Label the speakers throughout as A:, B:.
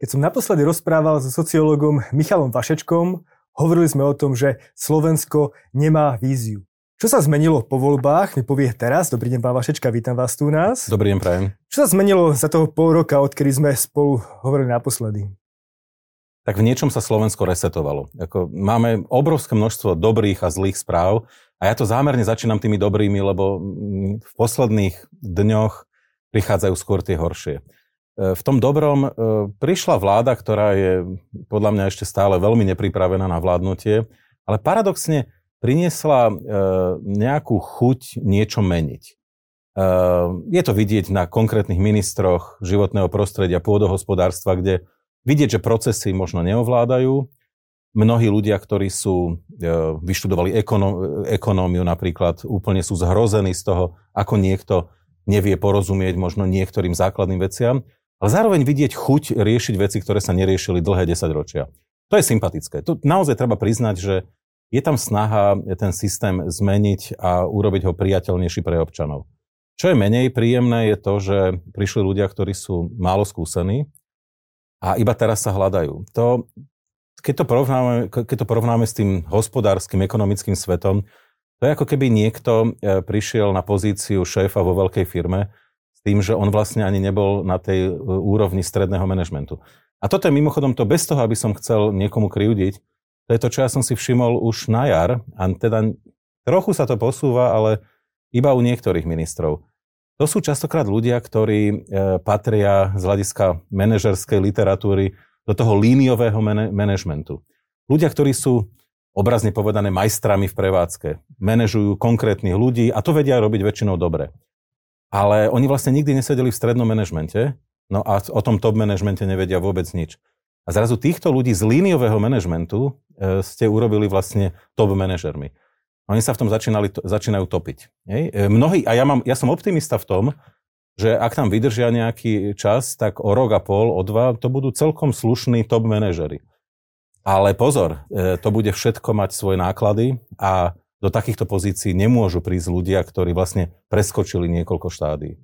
A: Keď som naposledy rozprával so sociológom Michalom Vašečkom, hovorili sme o tom, že Slovensko nemá víziu. Čo sa zmenilo po voľbách, mi povie teraz. Dobrý deň, pán Vašečka, vítam vás tu u nás.
B: Dobrý deň, prajem.
A: Čo sa zmenilo za toho pol roka, odkedy sme spolu hovorili naposledy?
B: Tak v niečom sa Slovensko resetovalo. Ako máme obrovské množstvo dobrých a zlých správ a ja to zámerne začínam tými dobrými, lebo v posledných dňoch prichádzajú skôr tie horšie. E, v tom dobrom e, prišla vláda, ktorá je podľa mňa ešte stále veľmi nepripravená na vládnutie, ale paradoxne priniesla e, nejakú chuť niečo meniť. Je to vidieť na konkrétnych ministroch životného prostredia, pôdohospodárstva, kde vidieť, že procesy možno neovládajú. Mnohí ľudia, ktorí sú, vyštudovali ekonómiu napríklad, úplne sú zhrození z toho, ako niekto nevie porozumieť možno niektorým základným veciam ale zároveň vidieť chuť riešiť veci, ktoré sa neriešili dlhé desaťročia. To je sympatické. Tu naozaj treba priznať, že je tam snaha ten systém zmeniť a urobiť ho priateľnejší pre občanov. Čo je menej príjemné je to, že prišli ľudia, ktorí sú málo skúsení a iba teraz sa hľadajú. To, keď, to porovnáme, keď to porovnáme s tým hospodárskym, ekonomickým svetom, to je ako keby niekto e, prišiel na pozíciu šéfa vo veľkej firme tým, že on vlastne ani nebol na tej e, úrovni stredného manažmentu. A toto je mimochodom to bez toho, aby som chcel niekomu kriudiť, to je to, čo ja som si všimol už na jar, a teda trochu sa to posúva, ale iba u niektorých ministrov. To sú častokrát ľudia, ktorí e, patria z hľadiska manažerskej literatúry do toho líniového manažmentu. Ľudia, ktorí sú obrazne povedané majstrami v prevádzke, manažujú konkrétnych ľudí a to vedia robiť väčšinou dobre ale oni vlastne nikdy nesedeli v strednom manažmente, no a o tom top manažmente nevedia vôbec nič. A zrazu týchto ľudí z líniového manažmentu e, ste urobili vlastne top manažermi. Oni sa v tom začínali, začínajú topiť. E, mnohí, a ja, mám, ja som optimista v tom, že ak tam vydržia nejaký čas, tak o rok a pol, o dva, to budú celkom slušní top manažery. Ale pozor, e, to bude všetko mať svoje náklady a do takýchto pozícií nemôžu prísť ľudia, ktorí vlastne preskočili niekoľko štádií.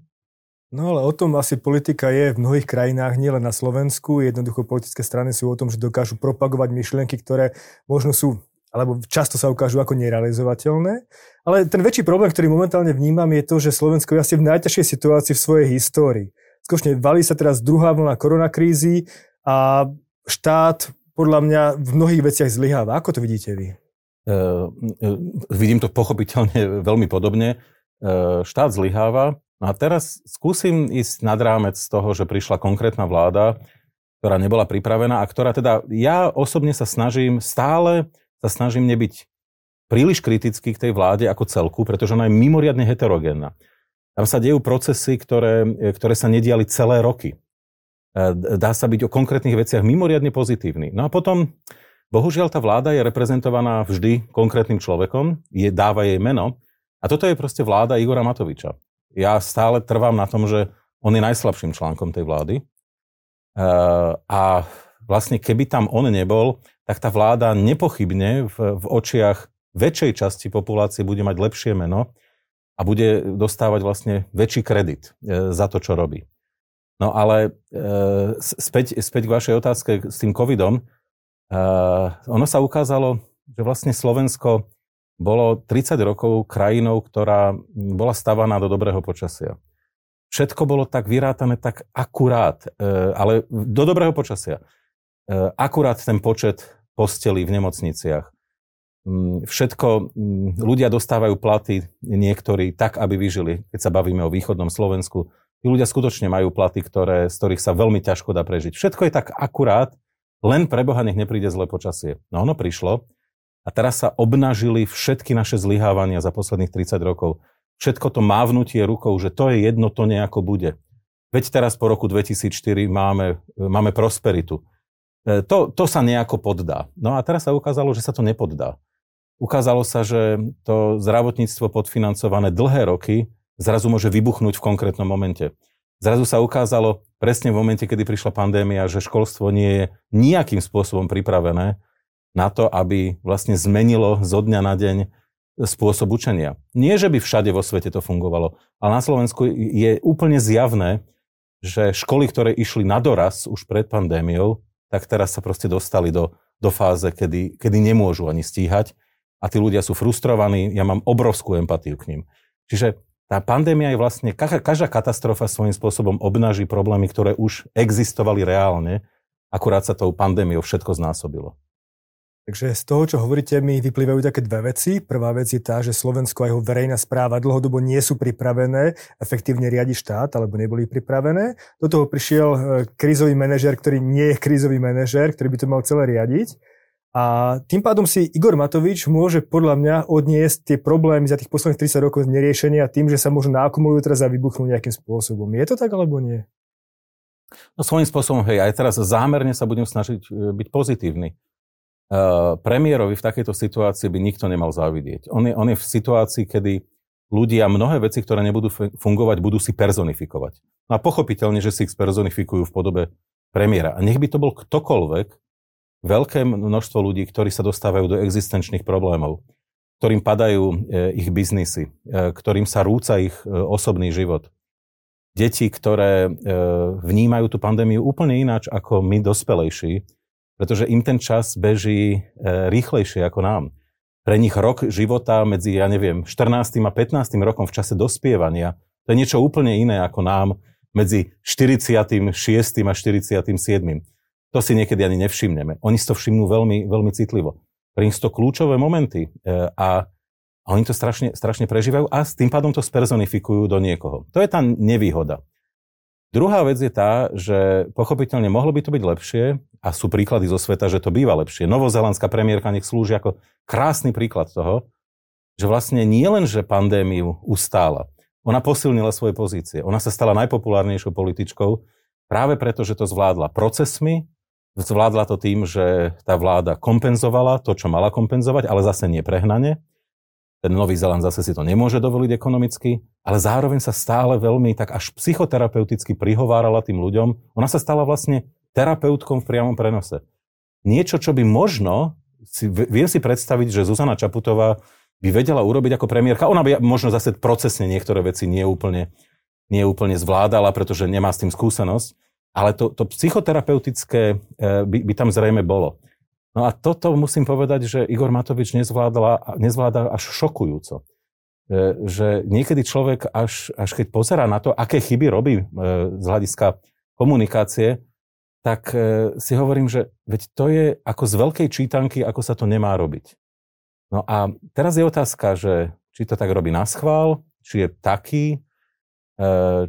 A: No ale o tom asi politika je v mnohých krajinách, nielen na Slovensku. Jednoducho politické strany sú o tom, že dokážu propagovať myšlienky, ktoré možno sú alebo často sa ukážu ako nerealizovateľné. Ale ten väčší problém, ktorý momentálne vnímam, je to, že Slovensko je asi v najťažšej situácii v svojej histórii. Skutočne valí sa teraz druhá vlna koronakrízy a štát podľa mňa v mnohých veciach zlyháva. Ako to vidíte vy?
B: Uh, vidím to pochopiteľne veľmi podobne. Uh, štát zlyháva. No a teraz skúsim ísť nad rámec toho, že prišla konkrétna vláda, ktorá nebola pripravená a ktorá teda, ja osobne sa snažím, stále sa snažím nebyť príliš kritický k tej vláde ako celku, pretože ona je mimoriadne heterogénna. Tam sa dejú procesy, ktoré, ktoré sa nediali celé roky. Dá sa byť o konkrétnych veciach mimoriadne pozitívny. No a potom Bohužiaľ, tá vláda je reprezentovaná vždy konkrétnym človekom, je, dáva jej meno. A toto je proste vláda Igora Matoviča. Ja stále trvám na tom, že on je najslabším článkom tej vlády. Uh, a vlastne keby tam on nebol, tak tá vláda nepochybne v, v očiach väčšej časti populácie bude mať lepšie meno a bude dostávať vlastne väčší kredit e, za to, čo robí. No ale e, späť, späť k vašej otázke s tým covidom, Uh, ono sa ukázalo, že vlastne Slovensko bolo 30 rokov krajinou, ktorá bola stavaná do dobrého počasia. Všetko bolo tak vyrátané tak akurát, uh, ale do dobrého počasia. Uh, akurát ten počet postelí v nemocniciach. Um, všetko, um, ľudia dostávajú platy niektorí tak, aby vyžili, keď sa bavíme o východnom Slovensku. Tí ľudia skutočne majú platy, ktoré, z ktorých sa veľmi ťažko dá prežiť. Všetko je tak akurát, len pre Boha nech nepríde zlé počasie. No ono prišlo a teraz sa obnažili všetky naše zlyhávania za posledných 30 rokov. Všetko to mávnutie rukou, že to je jedno, to nejako bude. Veď teraz po roku 2004 máme, máme prosperitu. E, to, to sa nejako poddá. No a teraz sa ukázalo, že sa to nepoddá. Ukázalo sa, že to zdravotníctvo podfinancované dlhé roky zrazu môže vybuchnúť v konkrétnom momente. Zrazu sa ukázalo presne v momente, kedy prišla pandémia, že školstvo nie je nejakým spôsobom pripravené na to, aby vlastne zmenilo zo dňa na deň spôsob učenia. Nie, že by všade vo svete to fungovalo, ale na Slovensku je úplne zjavné, že školy, ktoré išli na doraz už pred pandémiou, tak teraz sa proste dostali do, do fáze, kedy, kedy nemôžu ani stíhať a tí ľudia sú frustrovaní. Ja mám obrovskú empatiu k ním. Čiže tá pandémia je vlastne, každá katastrofa svojím spôsobom obnaží problémy, ktoré už existovali reálne, akurát sa tou pandémiou všetko znásobilo.
A: Takže z toho, čo hovoríte, mi vyplývajú také dve veci. Prvá vec je tá, že Slovensko a jeho verejná správa dlhodobo nie sú pripravené efektívne riadiť štát, alebo neboli pripravené. Do toho prišiel e, krízový manažer, ktorý nie je krízový manažer, ktorý by to mal celé riadiť. A tým pádom si Igor Matovič môže podľa mňa odniesť tie problémy za tých posledných 30 rokov neriešenia tým, že sa možno naakumulujú teraz a vybuchnú nejakým spôsobom. Je to tak alebo nie?
B: No svojím spôsobom, hej, aj teraz zámerne sa budem snažiť e, byť pozitívny. Uh, premiérovi v takejto situácii by nikto nemal závidieť. On je, on je v situácii, kedy ľudia mnohé veci, ktoré nebudú fungovať, budú si personifikovať. No a pochopiteľne, že si ich personifikujú v podobe premiéra. A nech by to bol ktokoľvek, veľké množstvo ľudí, ktorí sa dostávajú do existenčných problémov, ktorým padajú e, ich biznisy, e, ktorým sa rúca ich e, osobný život. Deti, ktoré vnímajú tú pandémiu úplne ináč ako my dospelejší, pretože im ten čas beží rýchlejšie ako nám. Pre nich rok života medzi, ja neviem, 14. a 15. rokom v čase dospievania, to je niečo úplne iné ako nám medzi 46. a 47. To si niekedy ani nevšimneme. Oni si to všimnú veľmi, veľmi citlivo. Pre to kľúčové momenty e, a, a oni to strašne, strašne prežívajú a s tým pádom to spersonifikujú do niekoho. To je tá nevýhoda. Druhá vec je tá, že pochopiteľne mohlo by to byť lepšie a sú príklady zo sveta, že to býva lepšie. Novozelandská premiérka nech slúži ako krásny príklad toho, že vlastne nie len, že pandémiu ustála, ona posilnila svoje pozície. Ona sa stala najpopulárnejšou političkou práve preto, že to zvládla procesmi, zvládla to tým, že tá vláda kompenzovala to, čo mala kompenzovať, ale zase nie prehnane ten Nový Zeland zase si to nemôže dovoliť ekonomicky, ale zároveň sa stále veľmi tak až psychoterapeuticky prihovárala tým ľuďom. Ona sa stala vlastne terapeutkom v priamom prenose. Niečo, čo by možno, si, viem si predstaviť, že Zuzana Čaputová by vedela urobiť ako premiérka. Ona by možno zase procesne niektoré veci neúplne, neúplne zvládala, pretože nemá s tým skúsenosť, ale to, to psychoterapeutické eh, by, by tam zrejme bolo. No a toto musím povedať, že Igor Matovič nezvládla, nezvláda až šokujúco. E, že niekedy človek, až, až keď pozera na to, aké chyby robí e, z hľadiska komunikácie, tak e, si hovorím, že veď to je ako z veľkej čítanky, ako sa to nemá robiť. No a teraz je otázka, že či to tak robí na schvál, či je taký,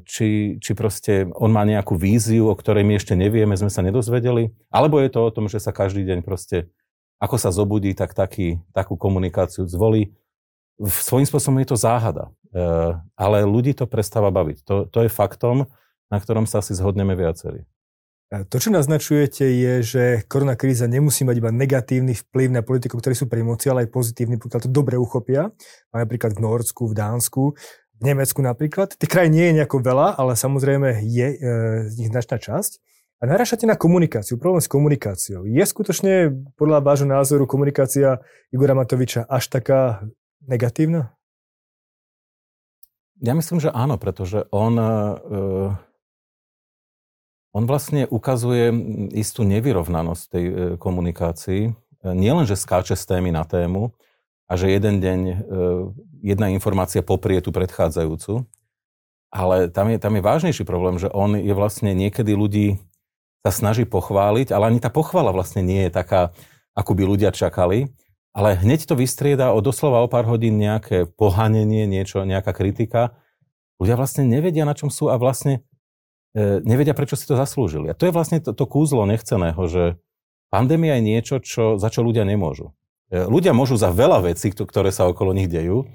B: či, či proste on má nejakú víziu, o ktorej my ešte nevieme, sme sa nedozvedeli, alebo je to o tom, že sa každý deň proste, ako sa zobudí, tak taký, takú komunikáciu zvolí. Svojím spôsobom je to záhada, eh, ale ľudí to prestáva baviť. To, to je faktom, na ktorom sa asi zhodneme viacerí.
A: To, čo naznačujete, je, že korona kríza nemusí mať iba negatívny vplyv na politikov, ktorí sú pri moci, ale aj pozitívny, pokiaľ to dobre uchopia. Napríklad v Norsku, v Dánsku v Nemecku napríklad. Tých krajín nie je nejako veľa, ale samozrejme je e, z nich značná časť. A narášate na komunikáciu, problém s komunikáciou. Je skutočne podľa vášho názoru komunikácia Igora Matoviča až taká negatívna?
B: Ja myslím, že áno, pretože on, e, on vlastne ukazuje istú nevyrovnanosť tej e, komunikácii. Nielen, že skáče z témy na tému, a že jeden deň e, jedna informácia poprie tú predchádzajúcu. Ale tam je, tam je vážnejší problém, že on je vlastne niekedy ľudí sa snaží pochváliť, ale ani tá pochvala vlastne nie je taká, ako by ľudia čakali. Ale hneď to vystrieda o doslova o pár hodín nejaké pohanenie, niečo, nejaká kritika. Ľudia vlastne nevedia, na čom sú a vlastne e, nevedia, prečo si to zaslúžili. A to je vlastne to, to kúzlo nechceného, že pandémia je niečo, čo, za čo ľudia nemôžu. E, ľudia môžu za veľa vecí, ktoré sa okolo nich dejú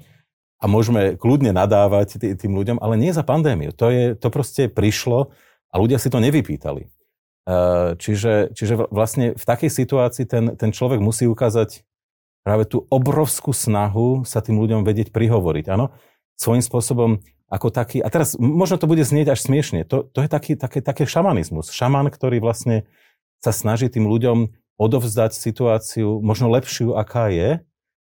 B: a môžeme kľudne nadávať tým ľuďom, ale nie za pandémiu. To, je, to proste prišlo a ľudia si to nevypýtali. E, čiže, čiže vlastne v takej situácii ten, ten človek musí ukázať práve tú obrovskú snahu sa tým ľuďom vedieť prihovoriť. Áno, svojím spôsobom ako taký, a teraz možno to bude znieť až smiešne, to, to je taký, také, také šamanizmus. Šaman, ktorý vlastne sa snaží tým ľuďom odovzdať situáciu možno lepšiu, aká je,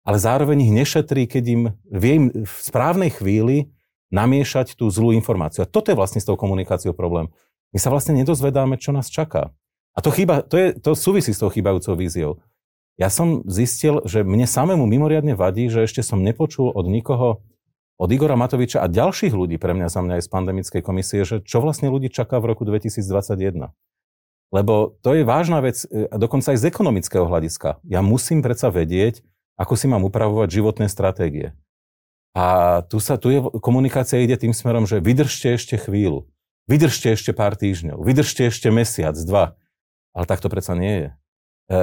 B: ale zároveň ich nešetrí, keď im vie im v správnej chvíli namiešať tú zlú informáciu. A toto je vlastne s tou komunikáciou problém. My sa vlastne nedozvedáme, čo nás čaká. A to, chýba, to, je, to súvisí s tou chýbajúcou víziou. Ja som zistil, že mne samému mimoriadne vadí, že ešte som nepočul od nikoho, od Igora Matoviča a ďalších ľudí, pre mňa za mňa aj z pandemickej komisie, že čo vlastne ľudí čaká v roku 2021. Lebo to je vážna vec, e, dokonca aj z ekonomického hľadiska. Ja musím predsa vedieť, ako si mám upravovať životné stratégie. A tu, sa, tu je, komunikácia ide tým smerom, že vydržte ešte chvíľu, vydržte ešte pár týždňov, vydržte ešte mesiac, dva. Ale tak to predsa nie je. E,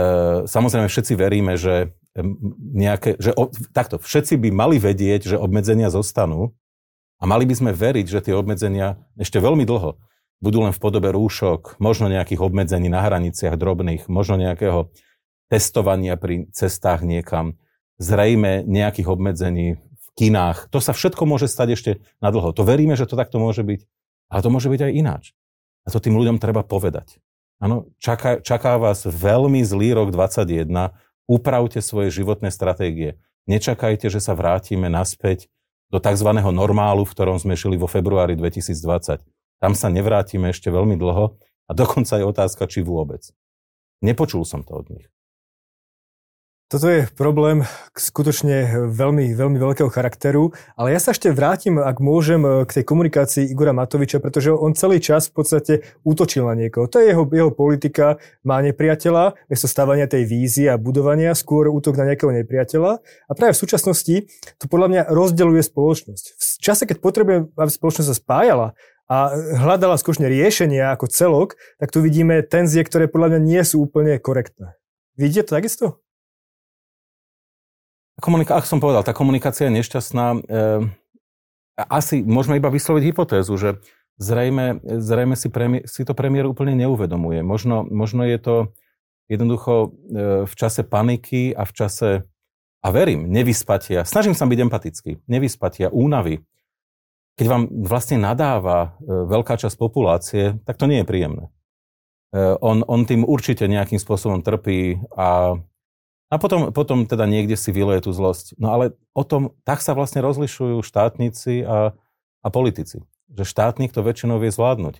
B: samozrejme, všetci veríme, že nejaké, že o, takto, všetci by mali vedieť, že obmedzenia zostanú a mali by sme veriť, že tie obmedzenia ešte veľmi dlho budú len v podobe rúšok, možno nejakých obmedzení na hraniciach drobných, možno nejakého testovania pri cestách niekam, zrejme nejakých obmedzení v kinách. To sa všetko môže stať ešte na dlho. To veríme, že to takto môže byť, ale to môže byť aj ináč. A to tým ľuďom treba povedať. Áno, čaká, čaká vás veľmi zlý rok 2021, upravte svoje životné stratégie. Nečakajte, že sa vrátime naspäť do tzv. normálu, v ktorom sme žili vo februári 2020. Tam sa nevrátime ešte veľmi dlho a dokonca je otázka, či vôbec. Nepočul som to od nich.
A: Toto je problém skutočne veľmi, veľmi veľkého charakteru, ale ja sa ešte vrátim, ak môžem, k tej komunikácii Igora Matoviča, pretože on celý čas v podstate útočil na niekoho. To je jeho, jeho politika, má nepriateľa, miesto stávania tej vízie a budovania, skôr útok na nejakého nepriateľa. A práve v súčasnosti to podľa mňa rozdeľuje spoločnosť. V čase, keď potrebujeme, aby spoločnosť sa spájala, a hľadala skutočne riešenia ako celok, tak tu vidíme tenzie, ktoré podľa mňa nie sú úplne korektné. Vidíte to takisto?
B: Komunika- ak som povedal, tá komunikácia je nešťastná. E, asi môžeme iba vysloviť hypotézu, že zrejme, zrejme si, premiér, si to premiér úplne neuvedomuje. Možno, možno je to jednoducho e, v čase paniky a v čase, a verím, nevyspatia. Snažím sa byť empatický. Nevyspatia, únavy. Keď vám vlastne nadáva e, veľká časť populácie, tak to nie je príjemné. E, on, on tým určite nejakým spôsobom trpí a a potom, potom teda niekde si vyleje tú zlosť. No ale o tom, tak sa vlastne rozlišujú štátnici a, a politici. Že štátnik to väčšinou vie zvládnuť.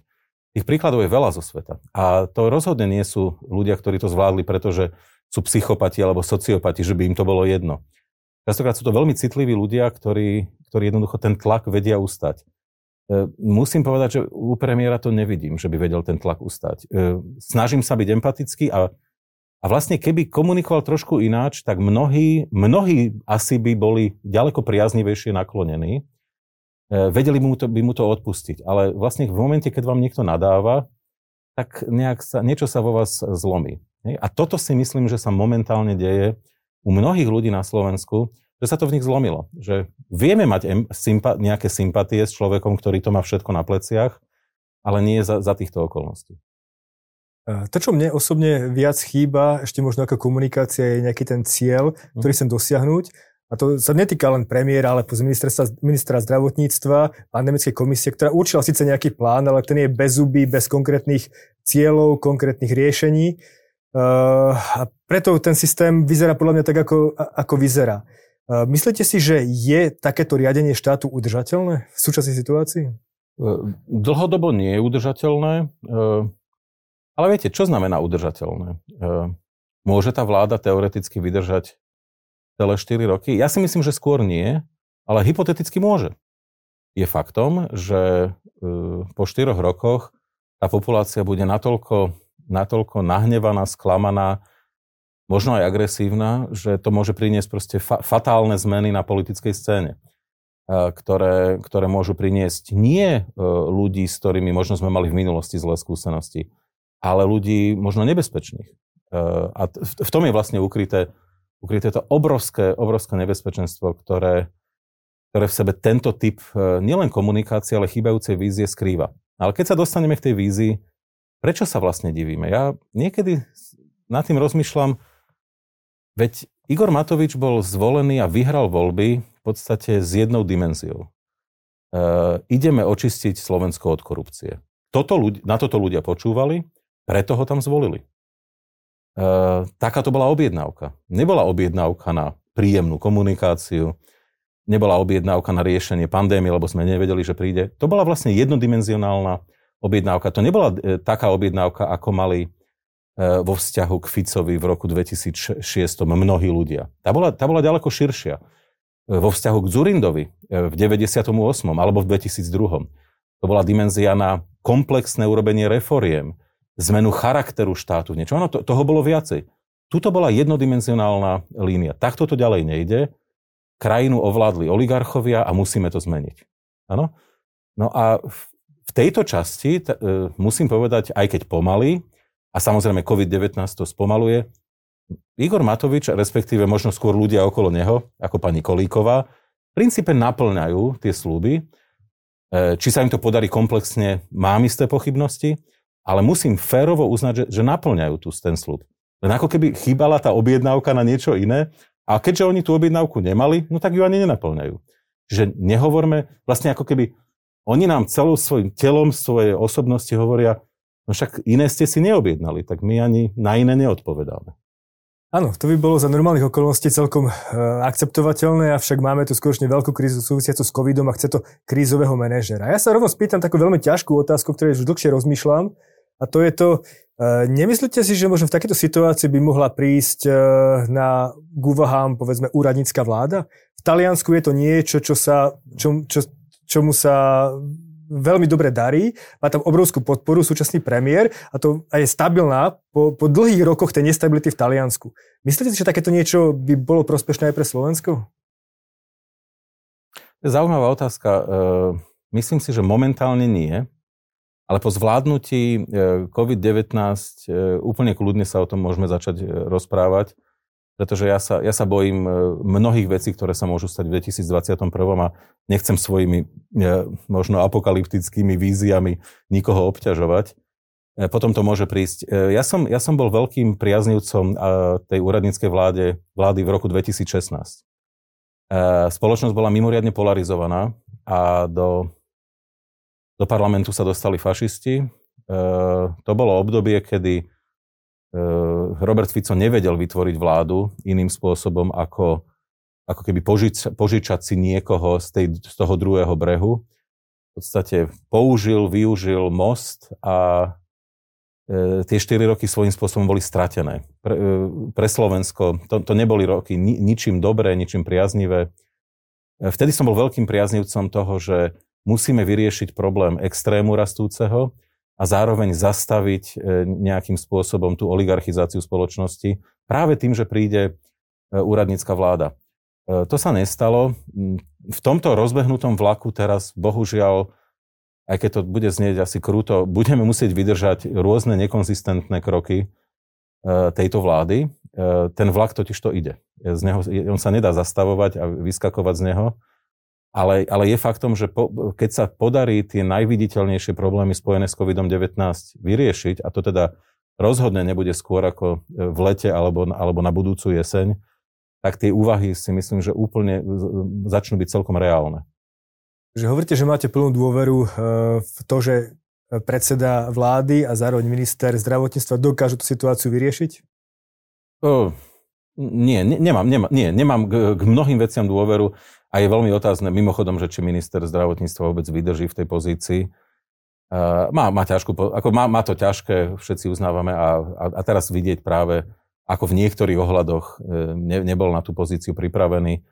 B: Tých príkladov je veľa zo sveta. A to rozhodne nie sú ľudia, ktorí to zvládli, pretože sú psychopati alebo sociopati, že by im to bolo jedno. Častokrát sú to veľmi citliví ľudia, ktorí, ktorí jednoducho ten tlak vedia ustať. E, musím povedať, že u premiéra to nevidím, že by vedel ten tlak ustať. E, snažím sa byť empatický a a vlastne keby komunikoval trošku ináč, tak mnohí, mnohí asi by boli ďaleko priaznivejšie naklonení. E, vedeli by mu, to, by mu to odpustiť. Ale vlastne v momente, keď vám niekto nadáva, tak nejak sa, niečo sa vo vás zlomí. A toto si myslím, že sa momentálne deje u mnohých ľudí na Slovensku, že sa to v nich zlomilo. Že vieme mať em, sympa, nejaké sympatie s človekom, ktorý to má všetko na pleciach, ale nie za, za týchto okolností.
A: To, čo mne osobne viac chýba, ešte možno ako komunikácia, je nejaký ten cieľ, mhm. ktorý chcem dosiahnuť. A to sa netýka len premiéra, ale ministra zdravotníctva, pandemickej komisie, ktorá určila síce nejaký plán, ale ten je bez zuby, bez konkrétnych cieľov, konkrétnych riešení. Uh, a preto ten systém vyzerá podľa mňa tak, ako, ako vyzerá. Uh, myslíte si, že je takéto riadenie štátu udržateľné v súčasnej situácii?
B: Dlhodobo nie je udržateľné. Ale viete, čo znamená udržateľné? Môže tá vláda teoreticky vydržať celé 4 roky? Ja si myslím, že skôr nie, ale hypoteticky môže. Je faktom, že po 4 rokoch tá populácia bude natoľko, natoľko nahnevaná, sklamaná, možno aj agresívna, že to môže priniesť proste fa- fatálne zmeny na politickej scéne, e, ktoré, ktoré môžu priniesť nie ľudí, s ktorými možno sme mali v minulosti zlé skúsenosti, ale ľudí možno nebezpečných. E, a v tom je vlastne ukryté, ukryté to obrovské, obrovské nebezpečenstvo, ktoré, ktoré v sebe tento typ e, nielen komunikácie, ale chýbajúcej vízie skrýva. Ale keď sa dostaneme k tej vízii, prečo sa vlastne divíme? Ja niekedy nad tým rozmýšľam, veď Igor Matovič bol zvolený a vyhral voľby v podstate s jednou dimenziou. E, ideme očistiť Slovensko od korupcie. Toto ľudí, na toto ľudia počúvali preto ho tam zvolili. E, taká to bola objednávka. Nebola objednávka na príjemnú komunikáciu, nebola objednávka na riešenie pandémie, lebo sme nevedeli, že príde. To bola vlastne jednodimenzionálna objednávka. To nebola e, taká objednávka, ako mali e, vo vzťahu k Ficovi v roku 2006 mnohí ľudia. Tá bola, tá bola ďaleko širšia. E, vo vzťahu k Zurindovi v 98. alebo v 2002. To bola dimenzia na komplexné urobenie reforiem, zmenu charakteru štátu, niečo. Ono, to, toho bolo viacej. Tuto bola jednodimenzionálna línia. Takto to ďalej nejde krajinu ovládli oligarchovia a musíme to zmeniť. Áno? No a tejto časti, t- e, musím povedať, aj keď pomaly, a samozrejme COVID-19 to spomaluje, Igor Matovič, respektíve možno skôr ľudia okolo neho, ako pani Kolíková, v princípe naplňajú tie slúby. E, či sa im to podarí komplexne, mám isté pochybnosti, ale musím férovo uznať, že, že naplňajú tu ten slúb. Len ako keby chýbala tá objednávka na niečo iné a keďže oni tú objednávku nemali, no tak ju ani nenaplňajú. Čiže nehovorme, vlastne ako keby oni nám celou svojim telom, svojej osobnosti hovoria, no však iné ste si neobjednali, tak my ani na iné neodpovedáme.
A: Áno, to by bolo za normálnych okolností celkom e, akceptovateľné, avšak máme tu skutočne veľkú krízu súvisiacu s covidom a chce to krízového manažera. Ja sa rovno spýtam takú veľmi ťažkú otázku, ktorej už dlhšie rozmýšľam, a to je to, e, nemyslíte si, že možno v takejto situácii by mohla prísť e, na k povedzme, úradnícka vláda? V Taliansku je to niečo, čo sa, čo, čo, čomu sa veľmi dobre darí, má tam obrovskú podporu súčasný premiér a to a je stabilná po, po dlhých rokoch tej nestability v Taliansku. Myslíte si, že takéto niečo by bolo prospešné aj pre Slovensko?
B: Zaujímavá otázka. E, myslím si, že momentálne nie. Ale po zvládnutí e, COVID-19 e, úplne kľudne sa o tom môžeme začať rozprávať, pretože ja sa, ja sa bojím mnohých vecí, ktoré sa môžu stať v 2021 a nechcem svojimi možno apokalyptickými víziami nikoho obťažovať. Potom to môže prísť. Ja som, ja som bol veľkým priaznivcom tej úradníckej vláde, vlády v roku 2016. Spoločnosť bola mimoriadne polarizovaná a do do parlamentu sa dostali fašisti. E, to bolo obdobie, kedy e, Robert Fico nevedel vytvoriť vládu iným spôsobom, ako, ako keby požič, požičať si niekoho z, tej, z toho druhého brehu. V podstate použil, využil most a e, tie 4 roky svojím spôsobom boli stratené. Pre, e, pre Slovensko to, to neboli roky ni, ničím dobré, ničím priaznivé. E, vtedy som bol veľkým priaznivcom toho, že musíme vyriešiť problém extrému rastúceho a zároveň zastaviť e, nejakým spôsobom tú oligarchizáciu spoločnosti práve tým, že príde e, úradnícka vláda. E, to sa nestalo. V tomto rozbehnutom vlaku teraz, bohužiaľ, aj keď to bude znieť asi krúto, budeme musieť vydržať rôzne nekonzistentné kroky tejto vlády. Ten vlak totiž to ide. Z neho, on sa nedá zastavovať a vyskakovať z neho. Ale, ale je faktom, že po, keď sa podarí tie najviditeľnejšie problémy spojené s COVID-19 vyriešiť, a to teda rozhodne nebude skôr ako v lete alebo, alebo na budúcu jeseň, tak tie úvahy si myslím, že úplne začnú byť celkom reálne.
A: Že hovoríte, že máte plnú dôveru e, v to, že predseda vlády a zároveň minister zdravotníctva dokážu tú situáciu vyriešiť?
B: O, nie, ne, nemám, nemám, nie, nemám k, k mnohým veciam dôveru. A je veľmi otázne, mimochodom, že či minister zdravotníctva vôbec vydrží v tej pozícii. Má, má, ťažkú, ako má, má to ťažké, všetci uznávame a, a, a teraz vidieť práve, ako v niektorých ohľadoch e, ne, nebol na tú pozíciu pripravený.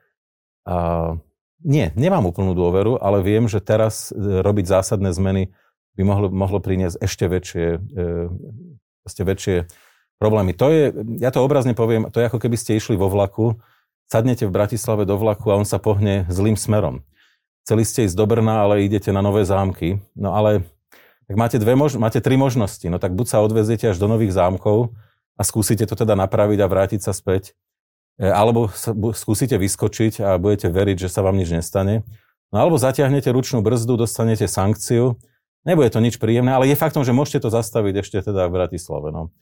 B: Uh, nie, nemám úplnú dôveru, ale viem, že teraz e, robiť zásadné zmeny by mohlo, mohlo priniesť ešte väčšie, e, ešte väčšie problémy. To je, ja to obrazne poviem, to je ako keby ste išli vo vlaku sadnete v Bratislave do vlaku a on sa pohne zlým smerom. Chceli ste ísť do Brna, ale idete na nové zámky. No ale tak máte, dve mož- máte tri možnosti. No tak buď sa odveziete až do nových zámkov a skúsite to teda napraviť a vrátiť sa späť, e, alebo skúsite vyskočiť a budete veriť, že sa vám nič nestane. No alebo zatiahnete ručnú brzdu, dostanete sankciu. Nebude to nič príjemné, ale je faktom, že môžete to zastaviť ešte teda v Bratislave. No.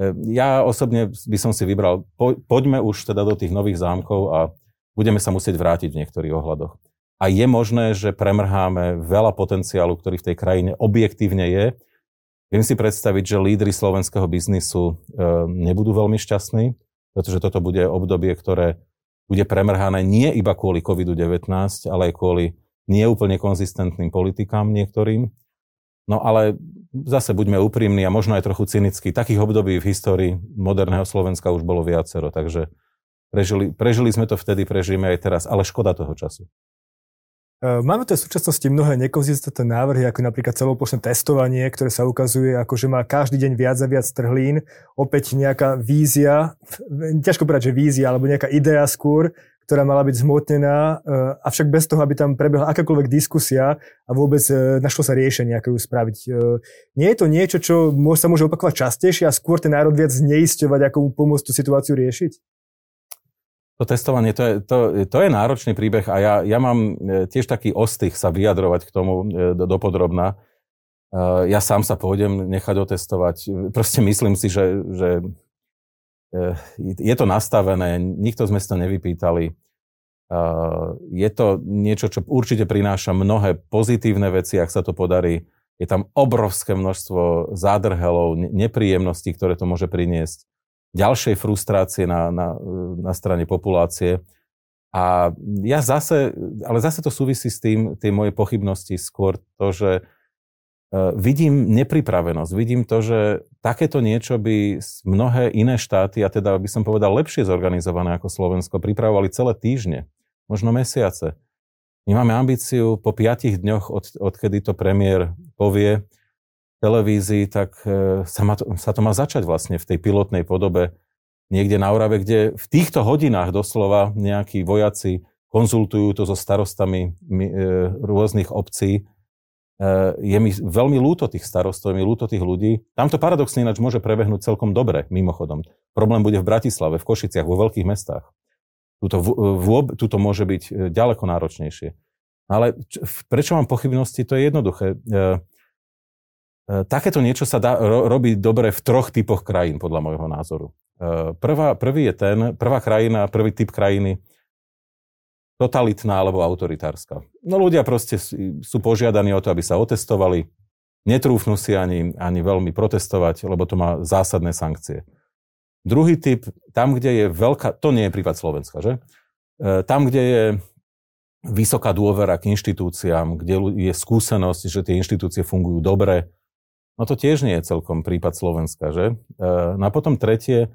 B: E, ja osobne by som si vybral, po, poďme už teda do tých nových zámkov a budeme sa musieť vrátiť v niektorých ohľadoch. A je možné, že premrháme veľa potenciálu, ktorý v tej krajine objektívne je. Viem si predstaviť, že lídry slovenského biznisu e, nebudú veľmi šťastní, pretože toto bude obdobie, ktoré bude premrhané nie iba kvôli COVID-19, ale aj kvôli neúplne konzistentným politikám niektorým. No ale zase buďme úprimní a možno aj trochu cynickí. Takých období v histórii moderného Slovenska už bolo viacero, takže prežili, prežili sme to vtedy, prežijeme aj teraz, ale škoda toho času.
A: E, máme tu v súčasnosti mnohé nekonzistentné návrhy, ako napríklad celoplošné testovanie, ktoré sa ukazuje, ako že má každý deň viac a viac trhlín. Opäť nejaká vízia, ťažko povedať, že vízia, alebo nejaká idea skôr, ktorá mala byť zhmotnená, e, avšak bez toho, aby tam prebehla akákoľvek diskusia a vôbec e, našlo sa riešenie, ako ju spraviť. Nie je to niečo, čo sa môže opakovať častejšie a skôr ten národ viac zneisťovať, ako mu pomôcť tú situáciu riešiť?
B: To testovanie, to je, to, to je náročný príbeh a ja, ja mám e, tiež taký ostých sa vyjadrovať k tomu e, do, dopodrobná. E, ja sám sa pôjdem nechať otestovať. Proste myslím si, že, že je to nastavené, nikto sme si to nevypýtali. Je to niečo, čo určite prináša mnohé pozitívne veci, ak sa to podarí. Je tam obrovské množstvo zádrhelov, nepríjemností, ktoré to môže priniesť ďalšej frustrácie na, na, na strane populácie. A ja zase, ale zase to súvisí s tým, tie moje pochybnosti skôr to, že e, vidím nepripravenosť, vidím to, že takéto niečo by mnohé iné štáty, a teda by som povedal lepšie zorganizované ako Slovensko, pripravovali celé týždne, možno mesiace. My máme ambíciu po piatich dňoch, od, odkedy to premiér povie, televízii, tak e, sa, ma to, sa to má začať vlastne v tej pilotnej podobe niekde na Orave, kde v týchto hodinách doslova nejakí vojaci konzultujú to so starostami e, rôznych obcí. E, je mi veľmi lúto tých starostov, je mi lúto tých ľudí. Tamto paradoxne ináč môže prebehnúť celkom dobre, mimochodom. Problém bude v Bratislave, v Košiciach, vo veľkých mestách. Tuto, vôb, tuto môže byť ďaleko náročnejšie. Ale prečo mám pochybnosti? To je jednoduché. Takéto niečo sa dá ro- robiť dobre v troch typoch krajín, podľa môjho názoru. Prvá, prvý je ten, prvá krajina, prvý typ krajiny, totalitná alebo autoritárska. No ľudia proste sú požiadaní o to, aby sa otestovali, netrúfnú si ani, ani veľmi protestovať, lebo to má zásadné sankcie. Druhý typ, tam, kde je veľká, to nie je prípad Slovenska, že? E, tam, kde je vysoká dôvera k inštitúciám, kde je skúsenosť, že tie inštitúcie fungujú dobre, No to tiež nie je celkom prípad Slovenska, že? E, no a potom tretie,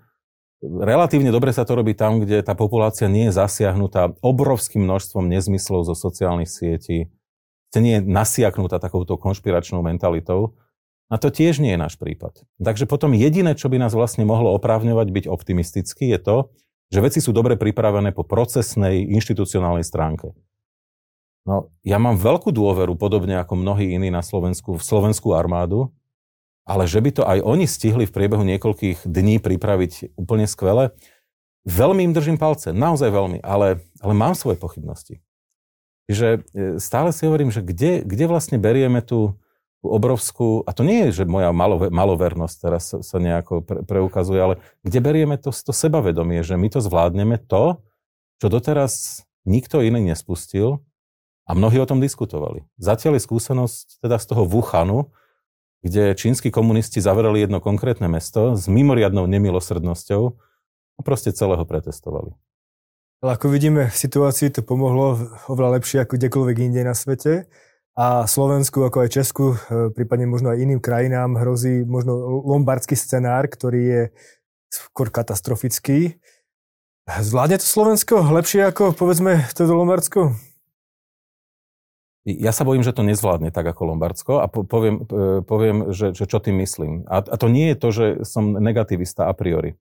B: relatívne dobre sa to robí tam, kde tá populácia nie je zasiahnutá obrovským množstvom nezmyslov zo sociálnych sietí, kde nie je nasiaknutá takouto konšpiračnou mentalitou. A to tiež nie je náš prípad. Takže potom jediné, čo by nás vlastne mohlo oprávňovať byť optimistický, je to, že veci sú dobre pripravené po procesnej, inštitucionálnej stránke. No, ja mám veľkú dôveru, podobne ako mnohí iní na Slovensku, v slovenskú armádu, ale že by to aj oni stihli v priebehu niekoľkých dní pripraviť úplne skvele, veľmi im držím palce, naozaj veľmi, ale, ale mám svoje pochybnosti. Čiže e, stále si hovorím, že kde, kde vlastne berieme tú, tú obrovskú, a to nie je, že moja malo, malovernosť teraz sa nejako pre, preukazuje, ale kde berieme to, to sebavedomie, že my to zvládneme to, čo doteraz nikto iný nespustil a mnohí o tom diskutovali. Zatiaľ je skúsenosť teda z toho Wuhanu, kde čínsky komunisti zavreli jedno konkrétne mesto s mimoriadnou nemilosrdnosťou a proste celého pretestovali.
A: Ale ako vidíme, v situácii to pomohlo oveľa lepšie ako kdekoľvek inde na svete. A Slovensku, ako aj Česku, e, prípadne možno aj iným krajinám hrozí možno lombardský scenár, ktorý je skôr katastrofický. Zvládne to Slovensko lepšie ako, povedzme, to Lombardsko?
B: Ja sa bojím, že to nezvládne tak ako Lombardsko a poviem, e, poviem že, že čo tým myslím. A, a to nie je to, že som negativista a priori.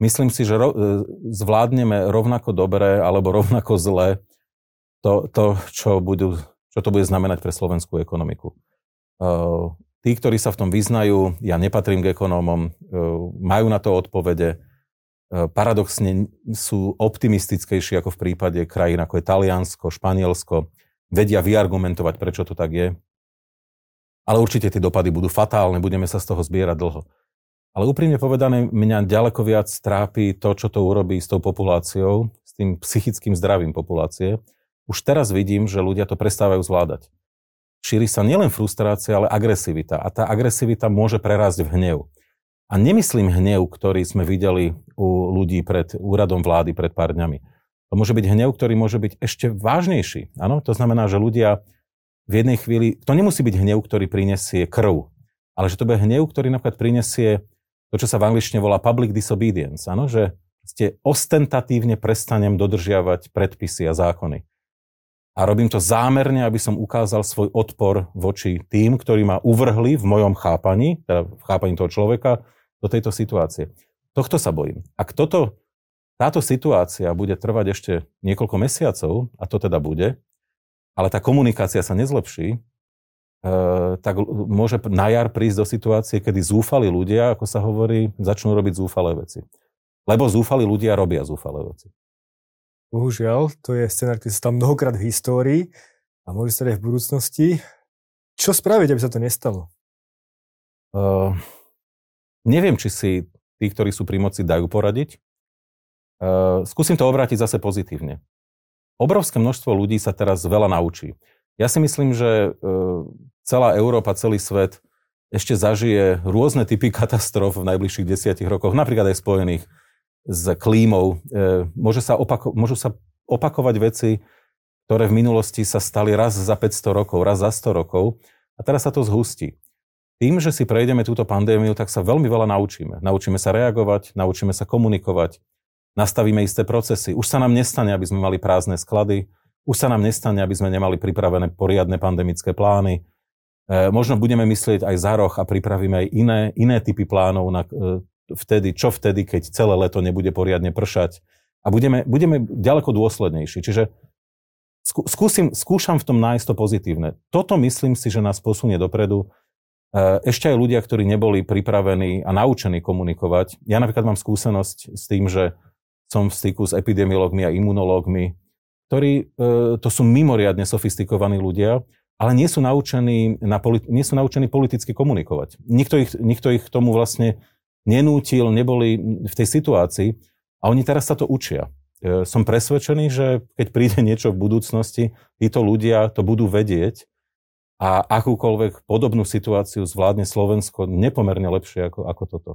B: Myslím si, že ro, e, zvládneme rovnako dobre alebo rovnako zle to, to čo, budú, čo to bude znamenať pre slovenskú ekonomiku. Uh, tí, ktorí sa v tom vyznajú, ja nepatrím k ekonómom, majú na to odpovede, paradoxne sú optimistickejší ako v prípade krajín ako je Taliansko, Španielsko, vedia vyargumentovať, prečo to tak je. Ale určite tie dopady budú fatálne, budeme sa z toho zbierať dlho. Ale úprimne povedané, mňa ďaleko viac trápi to, čo to urobí s tou populáciou, s tým psychickým zdravím populácie. Už teraz vidím, že ľudia to prestávajú zvládať. Šíri sa nielen frustrácia, ale agresivita. A tá agresivita môže prerásť v hnev. A nemyslím hnev, ktorý sme videli u ľudí pred úradom vlády pred pár dňami. To môže byť hnev, ktorý môže byť ešte vážnejší. Áno, to znamená, že ľudia v jednej chvíli, to nemusí byť hnev, ktorý prinesie krv, ale že to bude hnev, ktorý napríklad prinesie to, čo sa v angličtine volá public disobedience, áno, že ste ostentatívne prestanem dodržiavať predpisy a zákony. A robím to zámerne, aby som ukázal svoj odpor voči tým, ktorí ma uvrhli v mojom chápaní, teda v chápaní toho človeka, do tejto situácie. Tohto sa bojím. Ak toto, táto situácia bude trvať ešte niekoľko mesiacov, a to teda bude, ale tá komunikácia sa nezlepší, e, tak môže na jar prísť do situácie, kedy zúfali ľudia, ako sa hovorí, začnú robiť zúfalé veci. Lebo zúfali ľudia robia zúfalé veci.
A: Bohužiaľ, to je scenár, ktorý sa tam mnohokrát v histórii a môže sa aj v budúcnosti. Čo spraviť, aby sa to nestalo? Uh,
B: neviem, či si tí, ktorí sú pri moci, dajú poradiť. Uh, skúsim to obrátiť zase pozitívne. Obrovské množstvo ľudí sa teraz veľa naučí. Ja si myslím, že uh, celá Európa, celý svet ešte zažije rôzne typy katastrof v najbližších desiatich rokoch, napríklad aj spojených s klímou. E, môže sa opako- môžu sa opakovať veci, ktoré v minulosti sa stali raz za 500 rokov, raz za 100 rokov a teraz sa to zhustí. Tým, že si prejdeme túto pandémiu, tak sa veľmi veľa naučíme. Naučíme sa reagovať, naučíme sa komunikovať, nastavíme isté procesy. Už sa nám nestane, aby sme mali prázdne sklady, už sa nám nestane, aby sme nemali pripravené poriadne pandemické plány. E, možno budeme myslieť aj za roh a pripravíme aj iné, iné typy plánov na e, vtedy, čo vtedy, keď celé leto nebude poriadne pršať. A budeme, budeme ďaleko dôslednejší. Čiže skúsim, skúšam v tom nájsť to pozitívne. Toto myslím si, že nás posunie dopredu. E, ešte aj ľudia, ktorí neboli pripravení a naučení komunikovať. Ja napríklad mám skúsenosť s tým, že som v styku s epidemiológmi a imunológmi, ktorí e, to sú mimoriadne sofistikovaní ľudia, ale nie sú naučení, na politi- nie sú naučení politicky komunikovať. Nikto ich, nikto ich tomu vlastne nenútil, neboli v tej situácii a oni teraz sa to učia. E, som presvedčený, že keď príde niečo v budúcnosti, títo ľudia to budú vedieť a akúkoľvek podobnú situáciu zvládne Slovensko nepomerne lepšie ako, ako toto.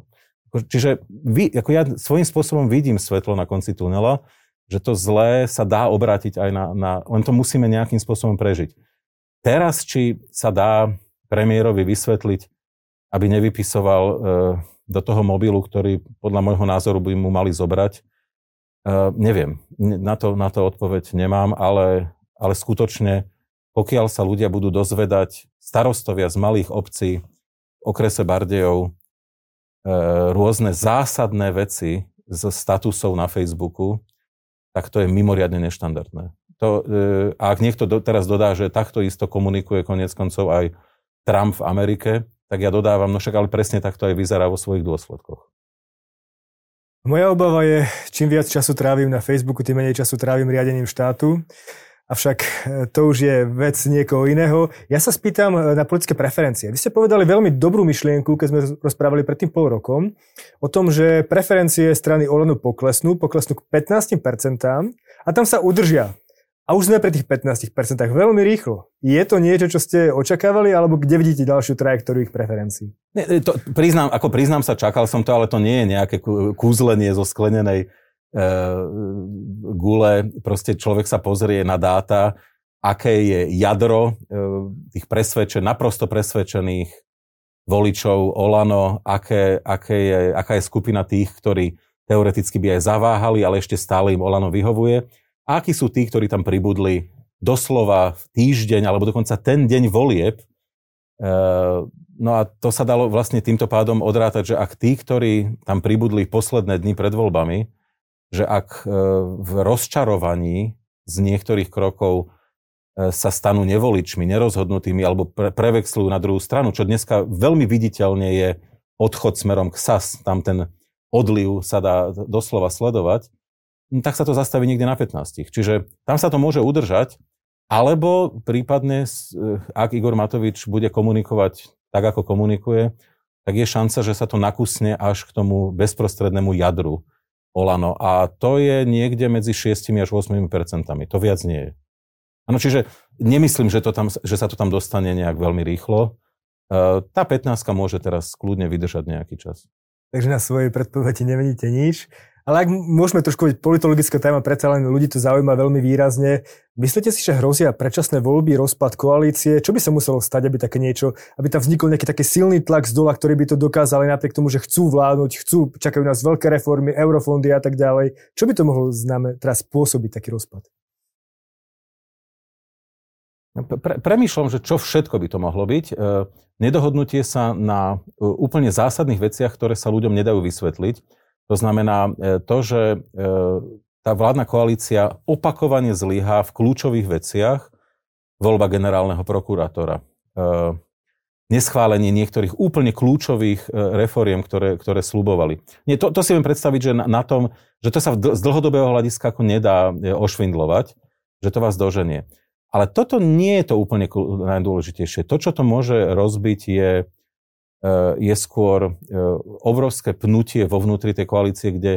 B: Čiže vy, ako ja svojím spôsobom vidím svetlo na konci tunela, že to zlé sa dá obrátiť aj na, na... Len to musíme nejakým spôsobom prežiť. Teraz, či sa dá premiérovi vysvetliť, aby nevypisoval e, do toho mobilu, ktorý podľa môjho názoru by mu mali zobrať. Uh, neviem, na to, na to odpoveď nemám, ale, ale skutočne, pokiaľ sa ľudia budú dozvedať, starostovia z malých obcí, okrese Bardejov, rôzne zásadné veci z statusov na Facebooku, tak to je mimoriadne neštandardné. To, uh, a ak niekto do, teraz dodá, že takto isto komunikuje konec koncov aj Trump v Amerike, tak ja dodávam, no však ale presne takto aj vyzerá vo svojich dôsledkoch.
A: Moja obava je, čím viac času trávim na Facebooku, tým menej času trávim riadením štátu. Avšak e, to už je vec niekoho iného. Ja sa spýtam e, na politické preferencie. Vy ste povedali veľmi dobrú myšlienku, keď sme rozprávali pred tým pol rokom, o tom, že preferencie strany Olenu poklesnú, poklesnú k 15% a tam sa udržia. A už sme pri tých 15% veľmi rýchlo. Je to niečo, čo ste očakávali, alebo kde vidíte ďalšiu trajektóriu ich preferencií?
B: Ne, to, priznám, ako priznám sa, čakal som to, ale to nie je nejaké kúzlenie zo sklenenej gule. Proste človek sa pozrie na dáta, aké je jadro e, tých presvedčen, naprosto presvedčených voličov Olano, aké, aké je, aká je skupina tých, ktorí teoreticky by aj zaváhali, ale ešte stále im Olano vyhovuje a akí sú tí, ktorí tam pribudli doslova v týždeň alebo dokonca ten deň volieb. E, no a to sa dalo vlastne týmto pádom odrátať, že ak tí, ktorí tam pribudli posledné dni pred voľbami, že ak e, v rozčarovaní z niektorých krokov e, sa stanú nevoličmi, nerozhodnutými alebo pre, prevexlujú na druhú stranu, čo dneska veľmi viditeľne je odchod smerom k SAS, tam ten odliv sa dá doslova sledovať, No tak sa to zastaví niekde na 15. Čiže tam sa to môže udržať, alebo prípadne, eh, ak Igor Matovič bude komunikovať tak, ako komunikuje, tak je šanca, že sa to nakusne až k tomu bezprostrednému jadru Olano. A to je niekde medzi 6 až 8 percentami. To viac nie je. Ano, čiže nemyslím, že, to tam, že sa to tam dostane nejak veľmi rýchlo. Eh, tá 15 môže teraz kľudne vydržať nejaký čas.
A: takže na svojej predpovedi nemeníte nič. Ale ak môžeme trošku byť politologická téma, predsa len ľudí to zaujíma veľmi výrazne. Myslíte si, že hrozia predčasné voľby, rozpad koalície? Čo by sa muselo stať, aby také niečo, aby tam vznikol nejaký taký silný tlak z dola, ktorý by to dokázali napriek tomu, že chcú vládnuť, chcú, čakajú nás veľké reformy, eurofondy a tak ďalej. Čo by to mohlo znamenáť, teraz spôsobiť taký rozpad?
B: Pre, premýšľam, že čo všetko by to mohlo byť. E, nedohodnutie sa na e, úplne zásadných veciach, ktoré sa ľuďom nedajú vysvetliť. To znamená e, to, že e, tá vládna koalícia opakovane zlyhá v kľúčových veciach, voľba generálneho prokurátora, e, neschválenie niektorých úplne kľúčových reforiem, ktoré, ktoré slubovali. Nie, to, to si viem predstaviť, že na, na tom, že to sa z dlhodobého hľadiska ako nedá ošvindlovať, že to vás doženie. Ale toto nie je to úplne najdôležitejšie. To, čo to môže rozbiť, je je skôr eh, obrovské pnutie vo vnútri tej koalície, kde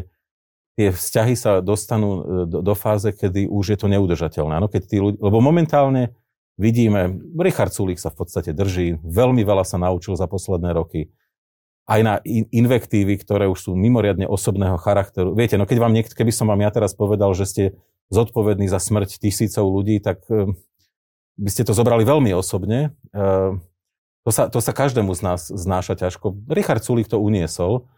B: tie vzťahy sa dostanú eh, do, fáze, kedy už je to neudržateľné. Ano, keď tí ľudia, lebo momentálne vidíme, Richard Sulík sa v podstate drží, veľmi veľa sa naučil za posledné roky. Aj na invektívy, ktoré už sú mimoriadne osobného charakteru. Viete, no keď vám niekto, keby som vám ja teraz povedal, že ste zodpovední za smrť tisícov ľudí, tak by ste to zobrali veľmi osobne. To sa, to sa každému z nás znáša ťažko. Richard Sulik to uniesol,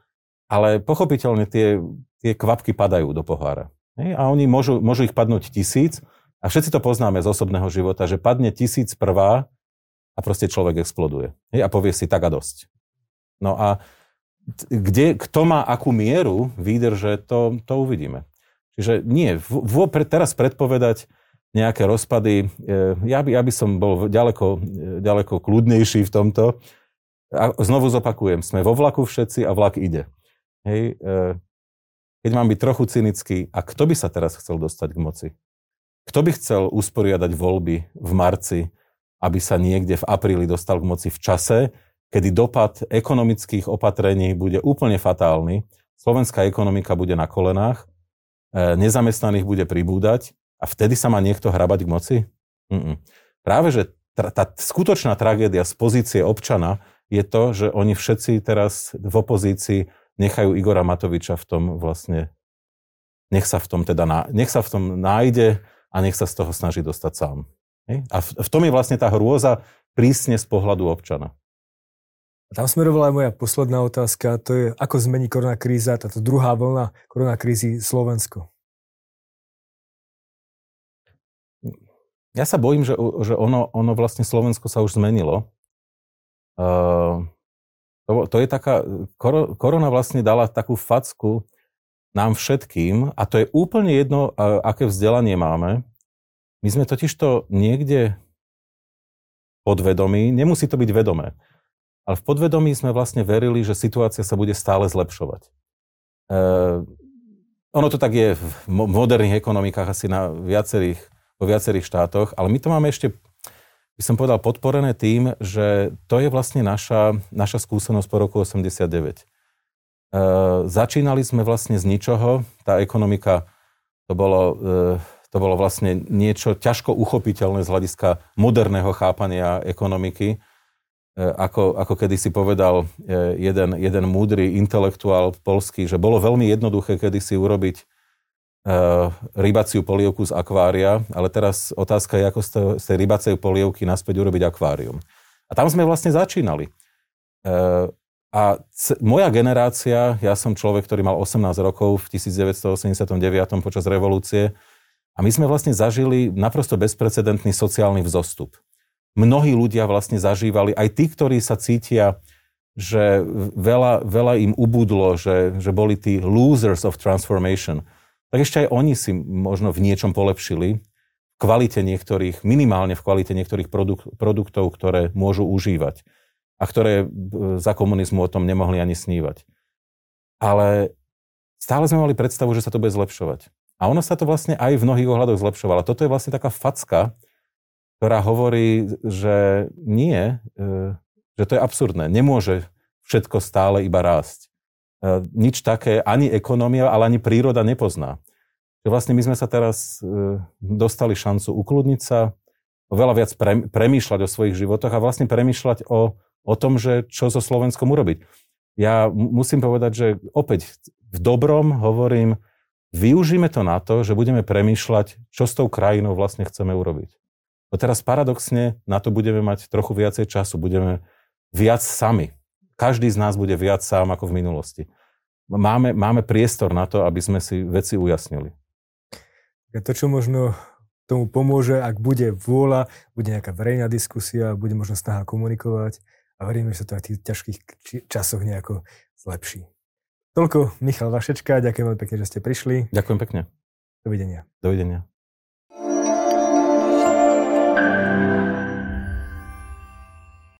B: ale pochopiteľne tie, tie kvapky padajú do pohára. A oni môžu, môžu ich padnúť tisíc a všetci to poznáme z osobného života, že padne tisíc prvá a proste človek exploduje. A povie si tak a dosť. No a kde, kto má akú mieru výdrže, to, to uvidíme. Čiže nie, v, v, teraz predpovedať, nejaké rozpady. E, ja by, ja by som bol ďaleko, ďaleko kľudnejší v tomto. A znovu zopakujem, sme vo vlaku všetci a vlak ide. Hej, e, keď mám byť trochu cynický, a kto by sa teraz chcel dostať k moci? Kto by chcel usporiadať voľby v marci, aby sa niekde v apríli dostal k moci v čase, kedy dopad ekonomických opatrení bude úplne fatálny, slovenská ekonomika bude na kolenách, e, nezamestnaných bude pribúdať a vtedy sa má niekto hrabať k moci? Mm-mm. Práve, že tra- tá skutočná tragédia z pozície občana je to, že oni všetci teraz v opozícii nechajú Igora Matoviča v tom vlastne, nech sa v tom teda, ná, nech sa v tom nájde a nech sa z toho snaží dostať sám. A v, v tom je vlastne tá hrôza prísne z pohľadu občana.
A: Tam smerovala aj moja posledná otázka, to je, ako zmení koronakríza, táto druhá vlna koronakrízy Slovensko.
B: Ja sa bojím, že, že ono, ono vlastne Slovensko sa už zmenilo. Uh, to, to je taká, korona vlastne dala takú facku nám všetkým a to je úplne jedno, aké vzdelanie máme. My sme totiž to niekde podvedomí, nemusí to byť vedomé, ale v podvedomí sme vlastne verili, že situácia sa bude stále zlepšovať. Uh, ono to tak je v moderných ekonomikách asi na viacerých vo viacerých štátoch, ale my to máme ešte, by som povedal, podporené tým, že to je vlastne naša, naša skúsenosť po roku 89. E, začínali sme vlastne z ničoho, tá ekonomika, to bolo, e, to bolo vlastne niečo ťažko uchopiteľné z hľadiska moderného chápania ekonomiky, e, ako, ako kedy si povedal e, jeden, jeden múdry intelektuál polský, že bolo veľmi jednoduché kedysi urobiť rybaciu polievku z akvária, ale teraz otázka je, ako z, tej rybacej polievky naspäť urobiť akvárium. A tam sme vlastne začínali. Uh, a moja generácia, ja som človek, ktorý mal 18 rokov v 1989 počas revolúcie, a my sme vlastne zažili naprosto bezprecedentný sociálny vzostup. Mnohí ľudia vlastne zažívali, aj tí, ktorí sa cítia, že veľa, veľa im ubudlo, že, že boli tí losers of transformation, tak ešte aj oni si možno v niečom polepšili v kvalite niektorých, minimálne v kvalite niektorých produk- produktov, ktoré môžu užívať a ktoré za komunizmu o tom nemohli ani snívať. Ale stále sme mali predstavu, že sa to bude zlepšovať. A ono sa to vlastne aj v mnohých ohľadoch zlepšovalo. Toto je vlastne taká facka, ktorá hovorí, že nie, e, že to je absurdné. Nemôže všetko stále iba rásť. E, nič také ani ekonomia, ale ani príroda nepozná. Že vlastne my sme sa teraz e, dostali šancu ukludniť sa, oveľa viac pre, premýšľať o svojich životoch a vlastne premýšľať o, o tom, že čo so Slovenskom urobiť. ja musím povedať, že opäť v dobrom hovorím, využíme to na to, že budeme premýšľať, čo s tou krajinou vlastne chceme urobiť. No teraz paradoxne na to budeme mať trochu viacej času, budeme viac sami. Každý z nás bude viac sám ako v minulosti. Máme, máme priestor na to, aby sme si veci ujasnili.
A: To, čo možno tomu pomôže, ak bude vôľa, bude nejaká verejná diskusia, bude možno snaha komunikovať a veríme, že sa to aj v tých ťažkých časoch nejako zlepší. Toľko Michal Vašečka, ďakujem veľmi pekne, že ste prišli.
B: Ďakujem pekne.
A: Dovidenia.
B: Dovidenia.